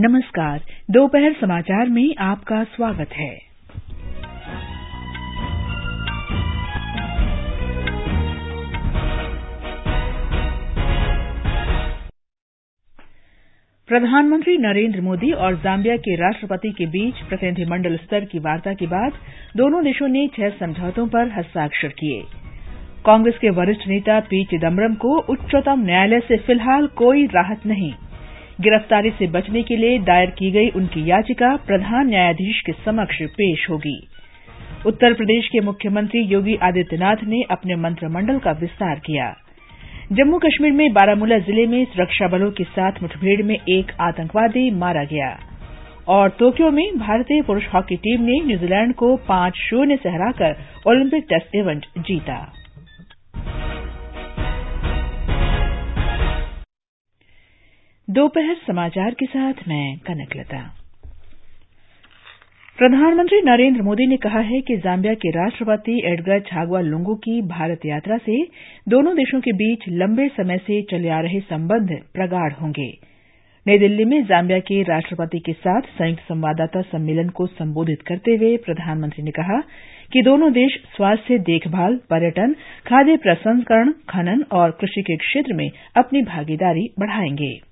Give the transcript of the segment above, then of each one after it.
नमस्कार, दोपहर समाचार में आपका स्वागत है। प्रधानमंत्री नरेंद्र मोदी और जाम्बिया के राष्ट्रपति के बीच प्रतिनिधिमंडल स्तर की वार्ता के बाद दोनों देशों ने छह समझौतों पर हस्ताक्षर किए। कांग्रेस के वरिष्ठ नेता पी चिदम्बरम को उच्चतम न्यायालय से फ़िलहाल कोई राहत नहीं। गिरफ्तारी से बचने के लिए दायर की गई उनकी याचिका प्रधान न्यायाधीश के समक्ष पेश होगी। उत्तर प्रदेश के मुख्यमंत्री योगी आदित्यनाथ ने अपने मंत्रिमंडल का विस्तार किया। जम्मू कश्मीर में बारामूला ज़िले में सुरक्षा बलों के साथ मुठभेड़ में एक आतंकवादी मारा गया। और टोक्यो में भारतीय पुरुष हॉकी टीम ने न्यूजीलैंड को पाँच शून्य से हराकर ओलंपिक टेस्ट इवेंट जीता। दोपहर समाचार के साथ मैं कनकलता प्रधानमंत्री नरेंद्र मोदी ने कहा है कि जाम्बिया के राष्ट्रपति एडगर छागवा लुंगू की भारत यात्रा से दोनों देशों के बीच लंबे समय से चले आ रहे संबंध प्रगाढ़ होंगे। नई दिल्ली में जाम्बिया के राष्ट्रपति के साथ संयुक्त संवाददाता सम्मेलन को संबोधित करते हुए प्रधानमंत्री ने कहा कि दोनों देश स्वास्थ्य देखभाल, पर्यटन, खाद्य प्रसंस्करण, खनन और कृषि के क्षेत्र में अपनी भागीदारी बढ़ाएँगे।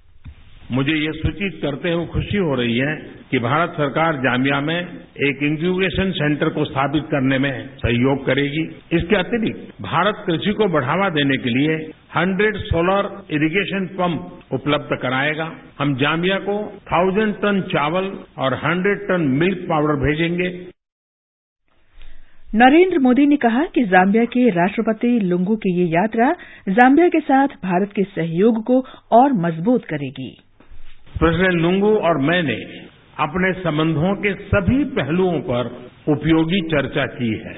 मुझे ये सूचित करते हुए खुशी हो रही है कि भारत सरकार जाम्बिया में एक इंक्यूबेशन सेंटर को स्थापित करने में सहयोग करेगी। इसके अतिरिक्त, भारत कृषि को बढ़ावा देने के लिए हंड्रेड सोलर इरीगेशन पंप उपलब्ध कराएगा। हम जाम्बिया को थाउज़ेंड टन चावल और हंड्रेड टन मिल्क पाउडर भेजेंगे। नरेंद्र मोदी ने कहा कि जाम्बिया के राष्ट्रपति लुंगू की ये यात्रा जाम्बिया के साथ भारत के सहयोग को और मज़बूत करेगी। प्रेसिडेंट लुंगू और मैंने अपने संबंधों के सभी पहलुओं पर उपयोगी चर्चा की है।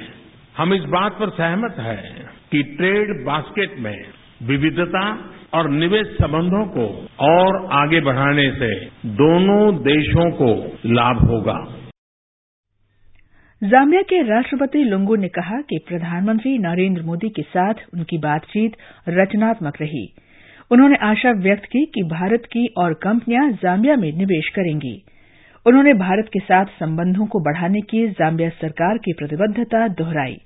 हम इस बात पर सहमत हैं कि ट्रेड बास्केट में विविधता और निवेश संबंधों को और आगे बढ़ाने से दोनों देशों को लाभ होगा। जाम्बिया के राष्ट्रपति लुंगू ने कहा कि प्रधानमंत्री नरेंद्र मोदी के साथ उनकी बातचीत रचनात्मक रही। उन्होंने आशा व्यक्त की कि भारत की और कंपनियाँ जाम्बिया में निवेश करेंगी। उन्होंने भारत के साथ संबंधों को बढ़ाने की जाम्बिया सरकार की प्रतिबद्धता दोहराई।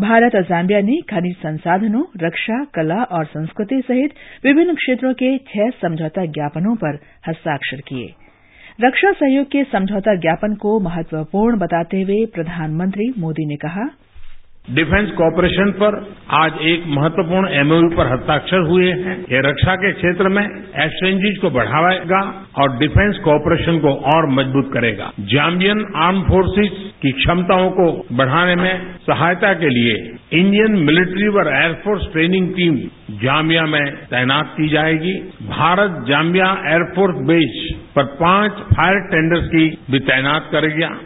भारत और जाम्बिया ने खनिज संसाधनों, रक्षा, कला और संस्कृति सहित विभिन्न क्षेत्रों के छह समझौता ज्ञापनों पर हस्ताक्षर किए। रक्षा सहयोग के समझौता ज्ञापन को महत्वपूर्ण बताते हुए प्रधानमंत्री मोदी ने कहा डिफेंस कॉपरेशन पर आज एक महत्वपूर्ण एमओयू पर हस्ताक्षर हुए हैं। ये रक्षा के क्षेत्र में एक्सचेंजेज को बढ़ावाएगा और डिफेंस कॉपरेशन को और मज़बूत करेगा। जाम्बियन आर्म फोर्सेज की क्षमताओं को बढ़ाने में सहायता के लिए इंडियन मिलिट्री और air force training team Zambia में तैनात की जाएगी। भारत जाम्बिया एयरफोर्स बेस पर पाँच फायर टेंडर्स की भी तैनात करेगा।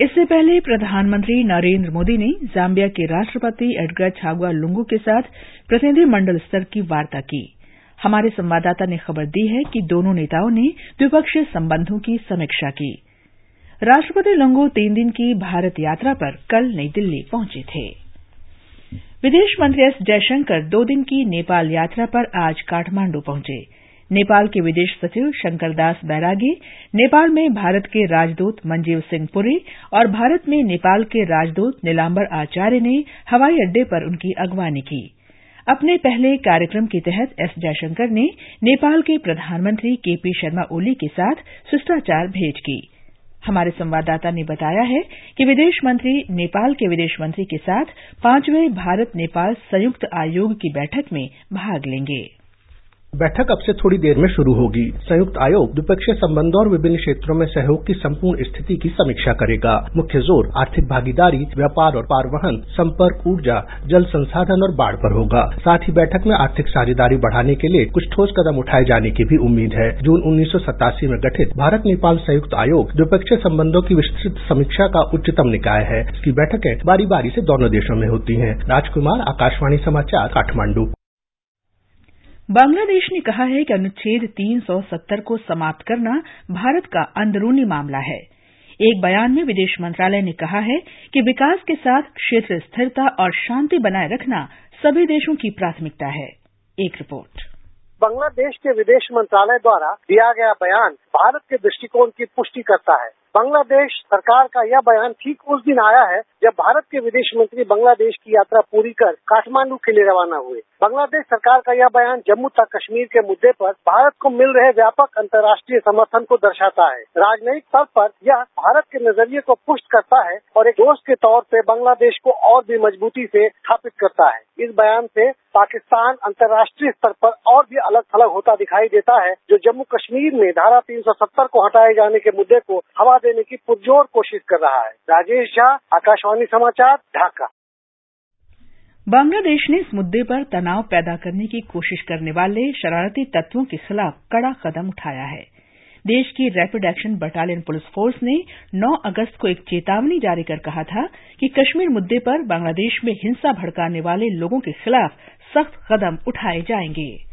इससे पहले प्रधानमंत्री नरेंद्र मोदी ने जाम्बिया के राष्ट्रपति एडगर छागवा लुंगू के साथ प्रतिनिधिमंडल स्तर की वार्ता की। हमारे संवाददाता ने खबर दी है कि दोनों नेताओं ने द्विपक्षीय संबंधों की समीक्षा की। राष्ट्रपति लुंगू तीन दिन की भारत यात्रा पर कल नई दिल्ली पहुँचे थे। विदेश मंत्री एस जयशंकर दो दिन की नेपाल यात्रा पर आज काठमांडू पहुँचे। नेपाल के विदेश सचिव शंकरदास बैरागी, नेपाल में भारत के राजदूत मंजीव सिंह पुरी और भारत में नेपाल के राजदूत नीलाम्बर आचार्य ने हवाई अड्डे पर उनकी अगवानी की। अपने पहले कार्यक्रम के तहत एस जयशंकर ने नेपाल के प्रधानमंत्री केपी शर्मा ओली के साथ शिष्टाचार भेंट की। हमारे संवाददाता ने बताया है कि विदेश मंत्री, नेपाल के विदेश मंत्री के साथ पाँचवें भारत नेपाल संयुक्त आयोग की बैठक में भाग लेंगे। बैठक अब से थोड़ी देर में शुरू होगी। संयुक्त आयोग द्विपक्षीय संबंधों और विभिन्न क्षेत्रों में सहयोग की संपूर्ण स्थिति की समीक्षा करेगा। मुख्य ज़ोर, आर्थिक भागीदारी, व्यापार और पारवहन, संपर्क, ऊर्जा, जल संसाधन और बाढ़ पर होगा। साथ ही बैठक में आर्थिक साझेदारी बढ़ाने के लिए कुछ ठोस कदम उठाए जाने की भी उम्मीद है। जून उन्नीस सौ सतासी में गठित भारत नेपाल संयुक्त आयोग द्विपक्षीय संबंधों की विस्तृत समीक्षा का उच्चतम निकाय है। इसकी बैठकें बारी बारी से दोनों देशों में होती हैं। राजकुमार, आकाशवाणी समाचार, काठमांडू। बांग्लादेश ने कहा है कि अनुच्छेद 370 को समाप्त करना भारत का अंदरूनी मामला है। एक बयान में विदेश मंत्रालय ने कहा है कि विकास के साथ क्षेत्र स्थिरता और शांति बनाए रखना सभी देशों की प्राथमिकता है। एक रिपोर्ट। बांग्लादेश के विदेश मंत्रालय द्वारा दिया गया बयान भारत के दृष्टिकोण की पुष्टि करता है। बांग्लादेश सरकार का यह बयान ठीक उस दिन आया है जब भारत के विदेश मंत्री बांग्लादेश की यात्रा पूरी कर काठमांडू के लिए रवाना हुए। बांग्लादेश सरकार का यह बयान जम्मू तथा कश्मीर के मुद्दे पर भारत को मिल रहे व्यापक अंतर्राष्ट्रीय समर्थन को दर्शाता है। राजनयिक स्तर पर यह भारत के नज़रिए को पुष्ट करता है और एक दोस्त के तौर पर बांग्लादेश को और भी मजबूती से स्थापित करता है। इस बयान से पाकिस्तान अंतर्राष्ट्रीय स्तर पर और भी अलग थलग होता दिखाई देता है, जो जम्मू कश्मीर में धारा 370 को हटाए जाने के मुद्दे को हवा देने की पुरजोर कोशिश कर रहा है। राजेश झा, आकाशवाणी समाचार, ढाका। बांग्लादेश ने इस मुद्दे पर तनाव पैदा करने की कोशिश करने वाले शरारती तत्वों के खिलाफ कड़ा कदम उठाया है। देश की rapid action battalion police force ने 9 अगस्त को एक चेतावनी जारी कर कहा था कि कश्मीर मुद्दे पर बांग्लादेश में हिंसा भड़काने वाले लोगों के खिलाफ सख्त कदम उठाए जाएँगे।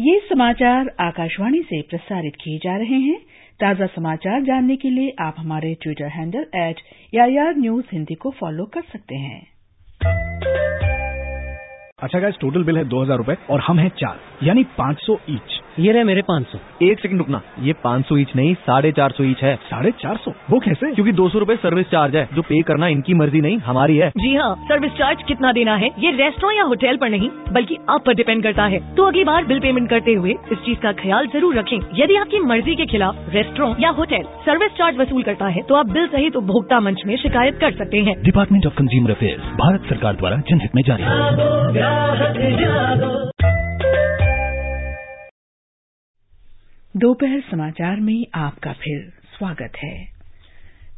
ये समाचार आकाशवाणी से प्रसारित किए जा रहे हैं। ताज़ा समाचार जानने के लिए आप हमारे ट्विटर हैंडल एट या न्यूज़ हिंदी को फॉलो कर सकते हैं। अच्छा टोटल बिल है दो हज़ार रूपए और हम हैं चार, यानी पाँच सौ ईच। ये रहे मेरे पाँच सौ। एक सेकंड रुकना। ये पाँच सौ ईच नहीं साढ़े चार सौ ईच है। साढ़े चार सौ? वो कैसे? क्योंकि दो सौ रूपए सर्विस चार्ज है। जो पे करना इनकी मर्ज़ी नहीं हमारी है। जी हाँ सर्विस चार्ज कितना देना है? ये रेस्टोरेंट या होटल पर नहीं बल्कि आप पर डिपेंड करता है। तो अगली बार बिल पेमेंट करते हुए इस चीज़ का ख्याल ज़रूर रखें। यदि आपकी मर्ज़ी के खिलाफ रेस्टोरेंट या होटल सर्विस चार्ज वसूल करता है तो आप बिल सहित उपभोक्ता मंच में शिकायत कर सकते हैं। Department of consumer affairs Bharat सरकार द्वारा जनहित में जारी दोपहर समाचार में आपका फिर स्वागत है।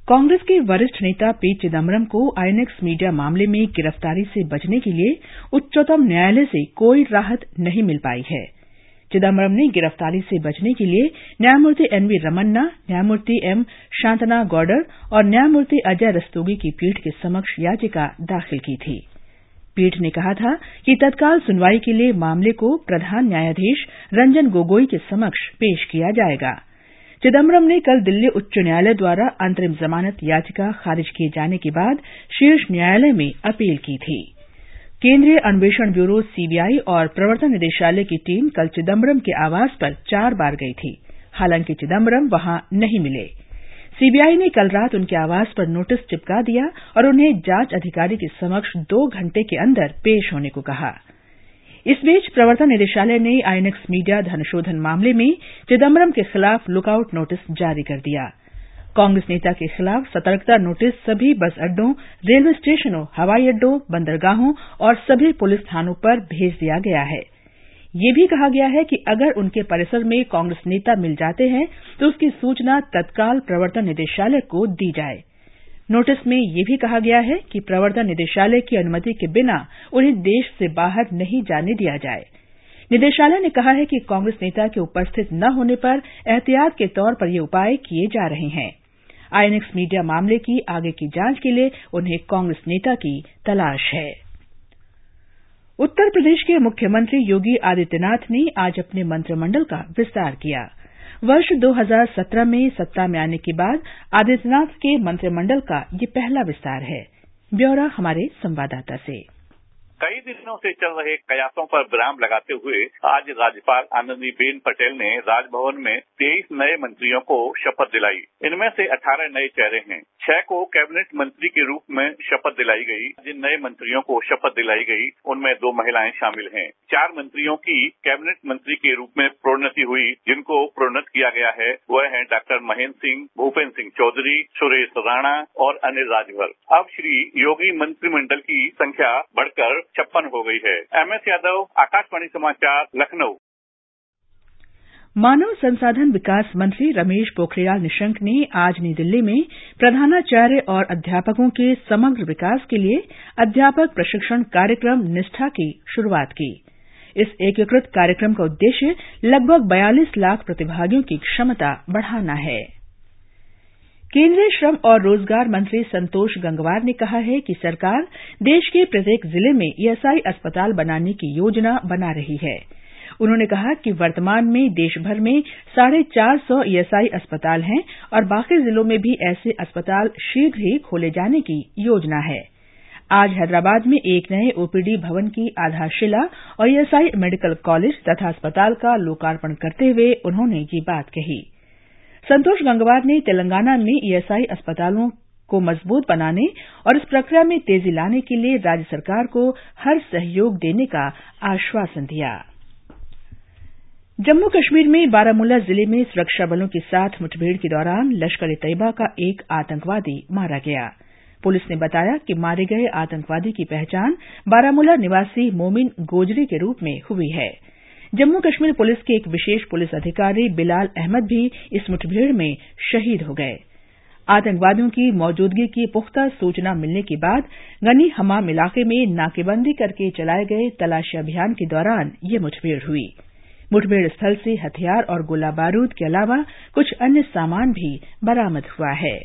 कांग्रेस के वरिष्ठ नेता पी चिदम्बरम को आईएनएक्स मीडिया मामले में गिरफ्तारी से बचने के लिए उच्चतम न्यायालय से कोई राहत नहीं मिल पाई है। चिदम्बरम ने गिरफ्तारी से बचने के लिए न्यायमूर्ति एनवी रमन्ना, न्यायमूर्ति एम शांतना गौडर और न्यायमूर्ति अजय रस्तोगी की पीठ के समक्ष याचिका दाखिल की थी। पीठ ने कहा था कि तत्काल सुनवाई के लिए मामले को प्रधान न्यायाधीश रंजन गोगोई के समक्ष पेश किया जाएगा। चिदम्बरम ने कल दिल्ली उच्च न्यायालय द्वारा अंतरिम जमानत याचिका खारिज किए जाने के बाद शीर्ष न्यायालय में अपील की थी। केंद्रीय अन्वेषण ब्यूरो सीबीआई और प्रवर्तन निदेशालय की टीम कल चिदम्बरम के आवास पर चार बार गई थी। हालाँकि चिदम्बरम वहाँ नहीं मिले। सीबीआई ने कल रात उनके आवास पर नोटिस चिपका दिया और उन्हें जाँच अधिकारी के समक्ष दो घंटे के अंदर पेश होने को कहा। इस बीच प्रवर्तन निदेशालय ने आईएनएक्स मीडिया धनशोधन मामले में चिदम्बरम के खिलाफ लुकआउट नोटिस जारी कर दिया। कांग्रेस नेता के खिलाफ सतर्कता नोटिस सभी बस अड्डों, रेलवे स्टेशनों, हवाई अड्डों, बंदरगाहों और सभी पुलिस थानों पर भेज दिया गया है। ये भी कहा गया है कि अगर उनके परिसर में कांग्रेस नेता मिल जाते हैं तो उसकी सूचना तत्काल प्रवर्तन निदेशालय को दी जाए। नोटिस में यह भी कहा गया है कि प्रवर्तन निदेशालय की अनुमति के बिना उन्हें देश से बाहर नहीं जाने दिया जाए। निदेशालय ने कहा है कि कांग्रेस नेता के उपस्थित न होने पर एहतियात के तौर पर ये उपाय किए जा रहे हैं। आईएनएक्स मीडिया मामले की आगे की जाँच के लिए उन्हें कांग्रेस नेता की तलाश है। उत्तर प्रदेश के मुख्यमंत्री योगी आदित्यनाथ ने आज अपने मंत्रिमंडल का विस्तार किया। वर्ष 2017 में सत्ता में आने के बाद आदित्यनाथ के मंत्रिमंडल का यह पहला विस्तार है। ब्यौरा हमारे संवाददाता से। कई दिनों से चल रहे कयासों पर विराम लगाते हुए आज राज्यपाल आनंदीबेन पटेल ने राजभवन में तेईस नए मंत्रियों को शपथ दिलाई। इनमें से अठारह नए चेहरे हैं। छह को कैबिनेट मंत्री के रूप में शपथ दिलाई गई। जिन नए मंत्रियों को शपथ दिलाई गई, उनमें दो महिलाएँ शामिल हैं। चार मंत्रियों की कैबिनेट मंत्री के रूप में प्रोन्नति हुई, जिनको प्रोन्नत किया गया है, वह है डॉक्टर महेंद्र सिंह भूपेन्द्र सिंह चौधरी, सुरेश राणा और अनिल राजभर। अब श्री योगी मंत्रिमंडल की संख्या बढ़कर छप्पन हो गई है। एमएस यादव, आकाशवाणी समाचार, लखनऊ। मानव संसाधन विकास मंत्री रमेश पोखरियाल निशंक ने आज नई दिल्ली में प्रधानाचार्य और अध्यापकों के समग्र विकास के लिए अध्यापक प्रशिक्षण कार्यक्रम निष्ठा की शुरुआत की। इस एकीकृत कार्यक्रम का उद्देश्य लगभग बयालीस लाख प्रतिभागियों की क्षमता बढ़ाना है। केंद्रीय श्रम और रोज़गार मंत्री संतोष गंगवार ने कहा है कि सरकार देश के प्रत्येक ज़िले में ईएसआई अस्पताल बनाने की योजना बना रही है। उन्होंने कहा कि वर्तमान में देशभर में साढ़े चार सौ ईएसआई अस्पताल हैं और बाकी जिलों में भी ऐसे अस्पताल शीघ्र ही खोले जाने की योजना है। आज हैदराबाद में एक नए ओपीडी भवन की आधारशिला और ईएसआई मेडिकल कॉलेज तथा अस्पताल का लोकार्पण करते हुए उन्होंने ये बात कही। संतोष गंगवार ने तेलंगाना में ईएसआई अस्पतालों को मज़बूत बनाने और इस प्रक्रिया में तेज़ी लाने के लिए राज्य सरकार को हर सहयोग देने का आश्वासन दिया। जम्मू कश्मीर में बारामूला ज़िले में सुरक्षा बलों के साथ मुठभेड़ के दौरान लश्कर ए तैयबा का एक आतंकवादी मारा गया। पुलिस ने बताया कि मारे गए आतंकवादी की पहचान बारामूला निवासी मोमिन गोजरी के रूप में हुई है। जम्मू कश्मीर पुलिस के एक विशेष पुलिस अधिकारी बिलाल अहमद भी इस मुठभेड़ में शहीद हो गए। आतंकवादियों की मौजूदगी की पुख्ता सूचना मिलने के बाद गनी हमाम इलाके में नाकेबंदी करके चलाए गए तलाशी अभियान के दौरान यह मुठभेड़ हुई। मुठभेड़ स्थल से हथियार और गोला बारूद के अलावा कुछ अन्य सामान भी बरामद हुआ है।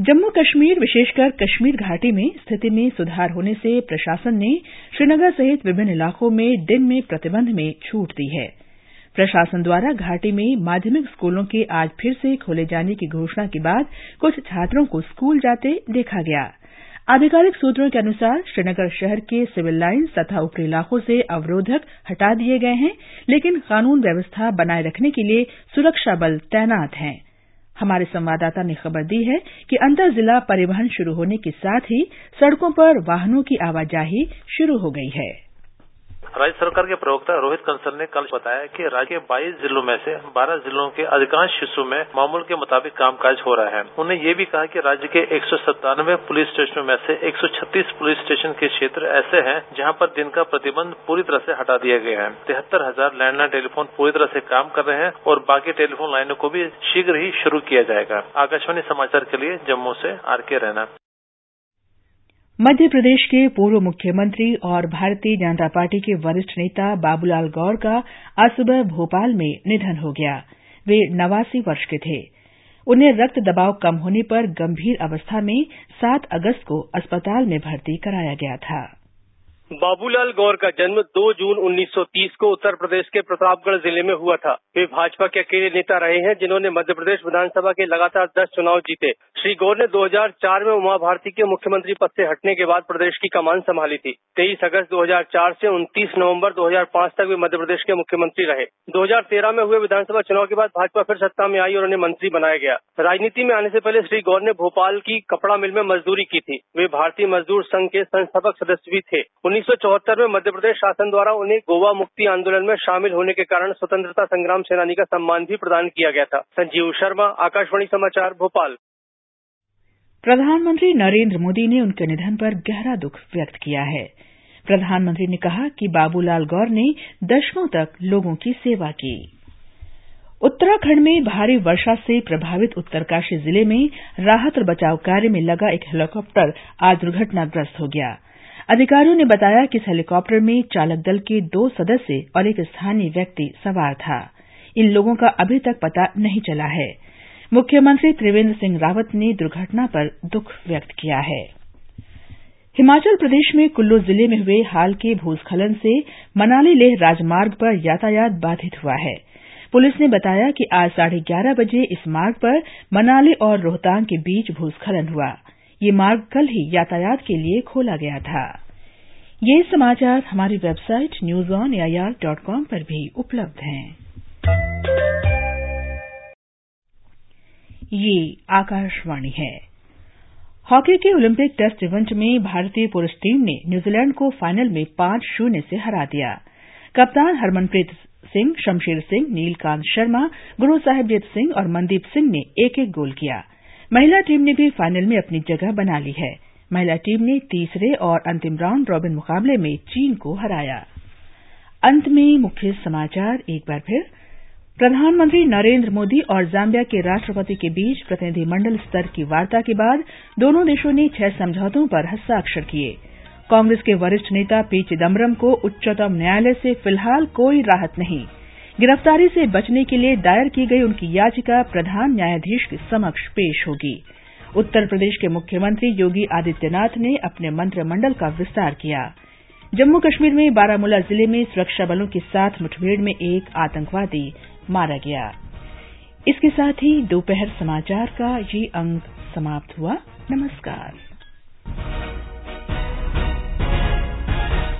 जम्मू कश्मीर, विशेषकर कश्मीर घाटी में स्थिति में सुधार होने से प्रशासन ने श्रीनगर सहित विभिन्न इलाकों में दिन में प्रतिबंध में छूट दी है। प्रशासन द्वारा घाटी में माध्यमिक स्कूलों के आज फिर से खोले जाने की घोषणा के बाद कुछ छात्रों को स्कूल जाते देखा गया। आधिकारिक सूत्रों के अनुसार श्रीनगर शहर के सिविल लाइन्स तथा ऊपरी इलाकों से अवरोधक हटा दिए गए हैं, लेकिन कानून व्यवस्था बनाए रखने के लिए सुरक्षा बल तैनात हैं। हमारे संवाददाता ने खबर दी है कि अंतर जिला परिवहन शुरू होने के साथ ही सड़कों पर वाहनों की आवाजाही शुरू हो गई है। राज्य सरकार के प्रवक्ता रोहित कंसल ने कल बताया कि राज्य के 22 जिलों में से 12 जिलों के अधिकांश हिस्सों में मामूल के मुताबिक कामकाज हो रहा है। उन्होंने ये भी कहा कि राज्य के एक सौ सत्तानवे पुलिस स्टेशनों में से 136 पुलिस स्टेशन के क्षेत्र ऐसे हैं जहाँ पर दिन का प्रतिबंध पूरी तरह से हटा दिया गया है। तिहत्तर हज़ार लैंडलाइन टेलीफोन पूरी तरह से काम कर रहे हैं और बाकी टेलीफोन लाइनों को भी शीघ्र ही शुरू किया जाएगा। आकाशवाणी समाचार के लिए जम्मू से आर के रैना। मध्य प्रदेश के पूर्व मुख्यमंत्री और भारतीय जनता पार्टी के वरिष्ठ नेता बाबूलाल गौर का आज सुबह भोपाल में निधन हो गया। वे नवासी वर्ष के थे। उन्हें रक्त दबाव कम होने पर गंभीर अवस्था में सात अगस्त को अस्पताल में भर्ती कराया गया था। बाबूलाल गौर का जन्म 2 जून 1930 को उत्तर प्रदेश के प्रतापगढ़ ज़िले में हुआ था। वे भाजपा के अकेले नेता रहे हैं, जिन्होंने मध्य प्रदेश विधानसभा के लगातार 10 चुनाव जीते। श्री गौर ने 2004 में उमा भारती के मुख्यमंत्री पद से हटने के बाद प्रदेश की कमान संभाली थी। 23 अगस्त 2004 से 29 नवंबर 2005 तक वे मध्य प्रदेश के मुख्यमंत्री रहे। 2013 में हुए विधानसभा चुनाव के बाद भाजपा फिर सत्ता में आई और उन्हें मंत्री बनाया गया। राजनीति में आने से पहले श्री गौर ने भोपाल की कपड़ा मिल में मजदूरी की थी। वे भारतीय मजदूर संघ के संस्थापक सदस्य भी थे। उन्नीस सौ चौहत्तर में मध्य प्रदेश शासन द्वारा उन्हें गोवा मुक्ति आंदोलन में शामिल होने के कारण स्वतंत्रता संग्राम सेनानी का सम्मान भी प्रदान किया गया था। संजीव शर्मा, आकाशवाणी समाचार, भोपाल। प्रधानमंत्री नरेंद्र मोदी ने उनके निधन पर गहरा दुख व्यक्त किया है। प्रधानमंत्री ने कहा कि बाबूलाल गौर ने दशकों तक लोगों की सेवा की। उत्तराखंड में भारी वर्षा से प्रभावित उत्तरकाशी ज़िले में राहत और बचाव कार्य में लगा एक हेलीकॉप्टर आज दुर्घटनाग्रस्त हो गया। अधिकारियों ने बताया कि इस हेलीकॉप्टर में चालक दल के दो सदस्य और एक स्थानीय व्यक्ति सवार था। इन लोगों का अभी तक पता नहीं चला है। मुख्यमंत्री त्रिवेंद्र सिंह रावत ने दुर्घटना पर दुख व्यक्त किया है। हिमाचल प्रदेश में कुल्लू ज़िले में हुए हाल के भूस्खलन से मनाली लेह राजमार्ग पर यातायात बाधित हुआ है। पुलिस ने बताया कि आज साढ़े ग्यारह बजे इस मार्ग पर मनाली और रोहतांग के बीच भूस्खलन हुआ। ये मार्ग कल ही यातायात के लिए खोला गया था। ये समाचार हमारी website news on AIR dot com पर भी उपलब्ध हैं। ये आकाशवाणी है। हॉकी के ओलंपिक टेस्ट इवेंट में भारतीय पुरुष टीम ने न्यूजीलैंड को फाइनल में पाँच शून्य से हरा दिया। कप्तान हरमनप्रीत सिंह, शमशेर सिंह, नीलकांत शर्मा, गुरु साहिबजीत सिंह और मनदीप सिंह ने एक एक गोल किया। महिला टीम ने भी फाइनल में अपनी जगह बना ली है। महिला टीम ने तीसरे और अंतिम राउंड रॉबिन मुकाबले में चीन को हराया। अंत में मुख्य समाचार, एक बार फिर। प्रधानमंत्री नरेंद्र मोदी और जाम्बिया के राष्ट्रपति के बीच प्रतिनिधिमंडल स्तर की वार्ता के बाद दोनों देशों ने छह समझौतों पर हस्ताक्षर किए। कांग्रेस के वरिष्ठ नेता पी चिदम्बरम को उच्चतम न्यायालय से फ़िलहाल कोई राहत नहीं। गिरफ्तारी से बचने के लिए दायर की गई उनकी याचिका प्रधान न्यायाधीश के समक्ष पेश होगी। उत्तर प्रदेश के मुख्यमंत्री योगी आदित्यनाथ ने अपने मंत्रिमंडल का विस्तार किया। जम्मू कश्मीर में बारामूला ज़िले में सुरक्षा बलों के साथ मुठभेड़ में एक आतंकवादी मारा गया। इसके साथ ही दोपहर समाचार का ये अंक समाप्त हुआ। नमस्कार।